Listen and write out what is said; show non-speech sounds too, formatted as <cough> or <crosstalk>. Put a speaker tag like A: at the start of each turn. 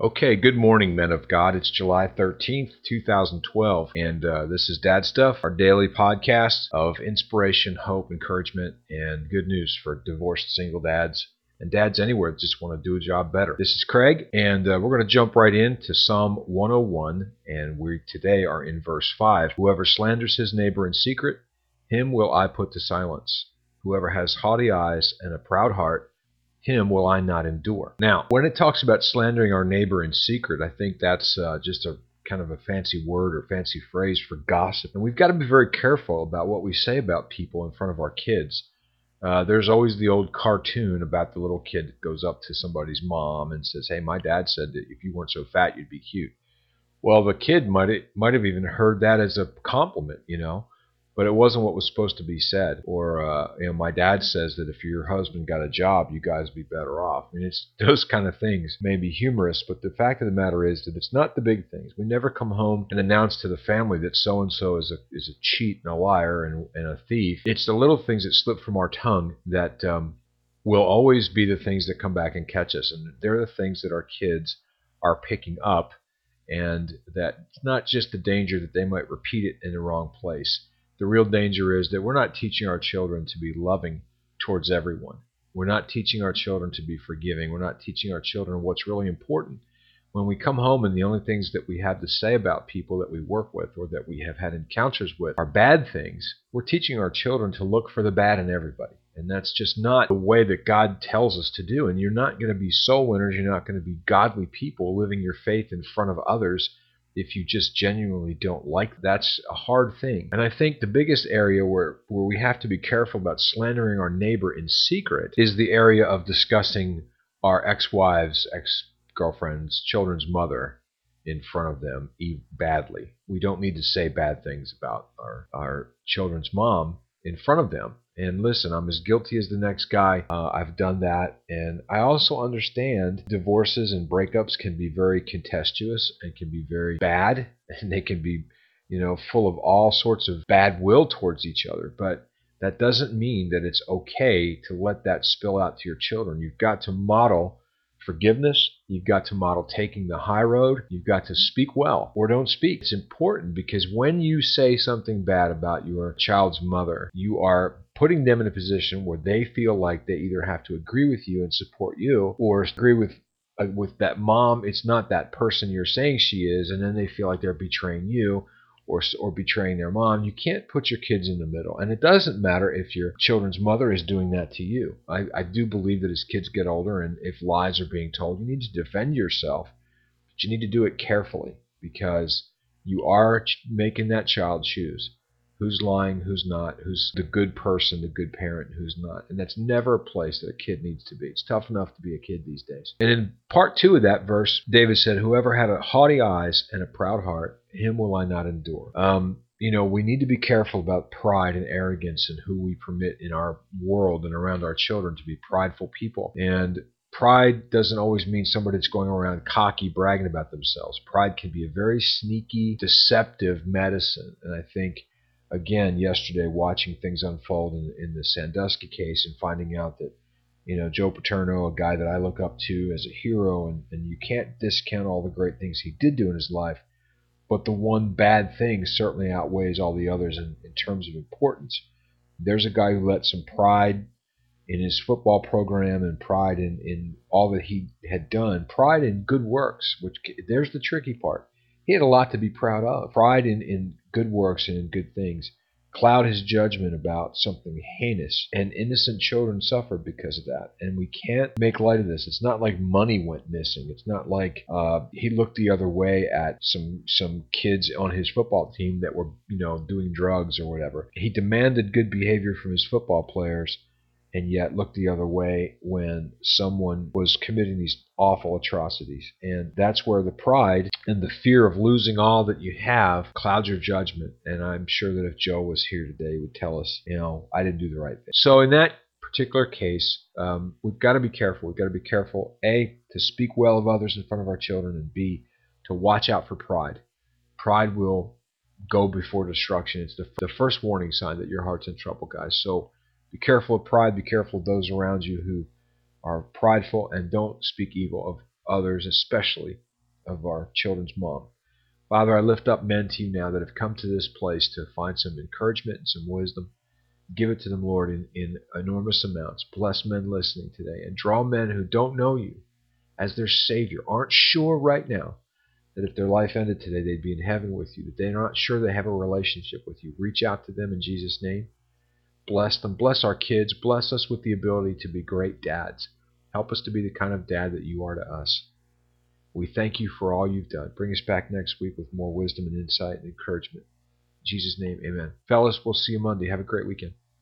A: Okay, good morning, men of God. It's July 13th, 2012, and uh, this is Dad Stuff, our daily podcast of inspiration, hope, encouragement, and good news for divorced single dads and dads anywhere that just want to do a job better. This is Craig, and uh, we're going to jump right into Psalm 101, and we today are in verse 5. Whoever slanders his neighbor in secret, him will I put to silence. Whoever has haughty eyes and a proud heart, him will I not endure. Now, when it talks about slandering our neighbor in secret, I think that's uh, just a kind of a fancy word or fancy phrase for gossip. And we've got to be very careful about what we say about people in front of our kids. Uh, there's always the old cartoon about the little kid that goes up to somebody's mom and says, "Hey, my dad said that if you weren't so fat, you'd be cute." Well, the kid might might have even heard that as a compliment, you know but it wasn't what was supposed to be said. Or, uh, you know, my dad says that if your husband got a job, you guys would be better off. I mean, it's <laughs> those kind of things may be humorous, but the fact of the matter is that it's not the big things. We never come home and announce to the family that so and so is a is a cheat and a liar and, and a thief. It's the little things that slip from our tongue that um, will always be the things that come back and catch us, and they're the things that our kids are picking up. And that it's not just the danger that they might repeat it in the wrong place the real danger is that we're not teaching our children to be loving towards everyone. We're not teaching our children to be forgiving. We're not teaching our children what's really important. When we come home and the only things that we have to say about people that we work with or that we have had encounters with are bad things, we're teaching our children to look for the bad in everybody. And that's just not the way that God tells us to do. And you're not going to be soul winners. You're not going to be godly people living your faith in front of others if you just genuinely don't like that's a hard thing. And i think the biggest area where where we have to be careful about slandering our neighbor in secret is the area of discussing our ex-wives ex-girlfriends children's mother in front of them badly. We don't need to say bad things about our our children's mom in front of them and listen, I'm as guilty as the next guy. Uh, I've done that. And I also understand divorces and breakups can be very contestuous and can be very bad. <laughs> And they can be, you know, full of all sorts of bad will towards each other. But that doesn't mean that it's okay to let that spill out to your children. You've got to model forgiveness. You've got to model taking the high road. You've got to speak well or don't speak. It's important because when you say something bad about your child's mother, you are putting them in a position where they feel like they either have to agree with you and support you or agree with uh, with that mom it's not that person you're saying she is and then they feel like they're betraying you or or betraying their mom you can't put your kids in the middle and it doesn't matter if your children's mother is doing that to you I, I do believe that as kids get older and if lies are being told you need to defend yourself but you need to do it carefully because you are making that child choose who's lying, who's not, who's the good person, the good parent, who's not. And that's never a place that a kid needs to be. It's tough enough to be a kid these days. And in part two of that verse, David said, Whoever had haughty eyes and a proud heart, him will I not endure. Um, you know, we need to be careful about pride and arrogance and who we permit in our world and around our children to be prideful people. And pride doesn't always mean somebody that's going around cocky bragging about themselves. Pride can be a very sneaky, deceptive medicine. And I think again yesterday watching things unfold in, in the Sandusky case and finding out that you know Joe Paterno, a guy that I look up to as a hero, and, and you can't discount all the great things he did do in his life, but the one bad thing certainly outweighs all the others in, in terms of importance. There's a guy who let some pride in his football program and pride in, in all that he had done, pride in good works, which there's the tricky part. He had a lot to be proud of. Pride in, in good works and in good things cloud his judgment about something heinous, and innocent children suffer because of that. And we can't make light of this. It's not like money went missing. It's not like uh, he looked the other way at some some kids on his football team that were you know doing drugs or whatever. He demanded good behavior from his football players and yet look the other way when someone was committing these awful atrocities. And that's where the pride and the fear of losing all that you have clouds your judgment. And I'm sure that if Joe was here today, he would tell us, you know, I didn't do the right thing. So in that particular case, um, we've got to be careful. We've got to be careful, A, to speak well of others in front of our children, and B, to watch out for pride. Pride will go before destruction. It's the, the first warning sign that your heart's in trouble, guys. So be careful of pride. Be careful of those around you who are prideful and don't speak evil of others, especially of our children's mom. Father, I lift up men to you now that have come to this place to find some encouragement and some wisdom. Give it to them, Lord, in, in enormous amounts. Bless men listening today and draw men who don't know you as their Savior, aren't sure right now that if their life ended today, they'd be in heaven with you, that they're not sure they have a relationship with you. Reach out to them in Jesus' name. Bless them. Bless our kids. Bless us with the ability to be great dads. Help us to be the kind of dad that you are to us. We thank you for all you've done. Bring us back next week with more wisdom and insight and encouragement. In Jesus' name, amen. Fellas, we'll see you Monday. Have a great weekend.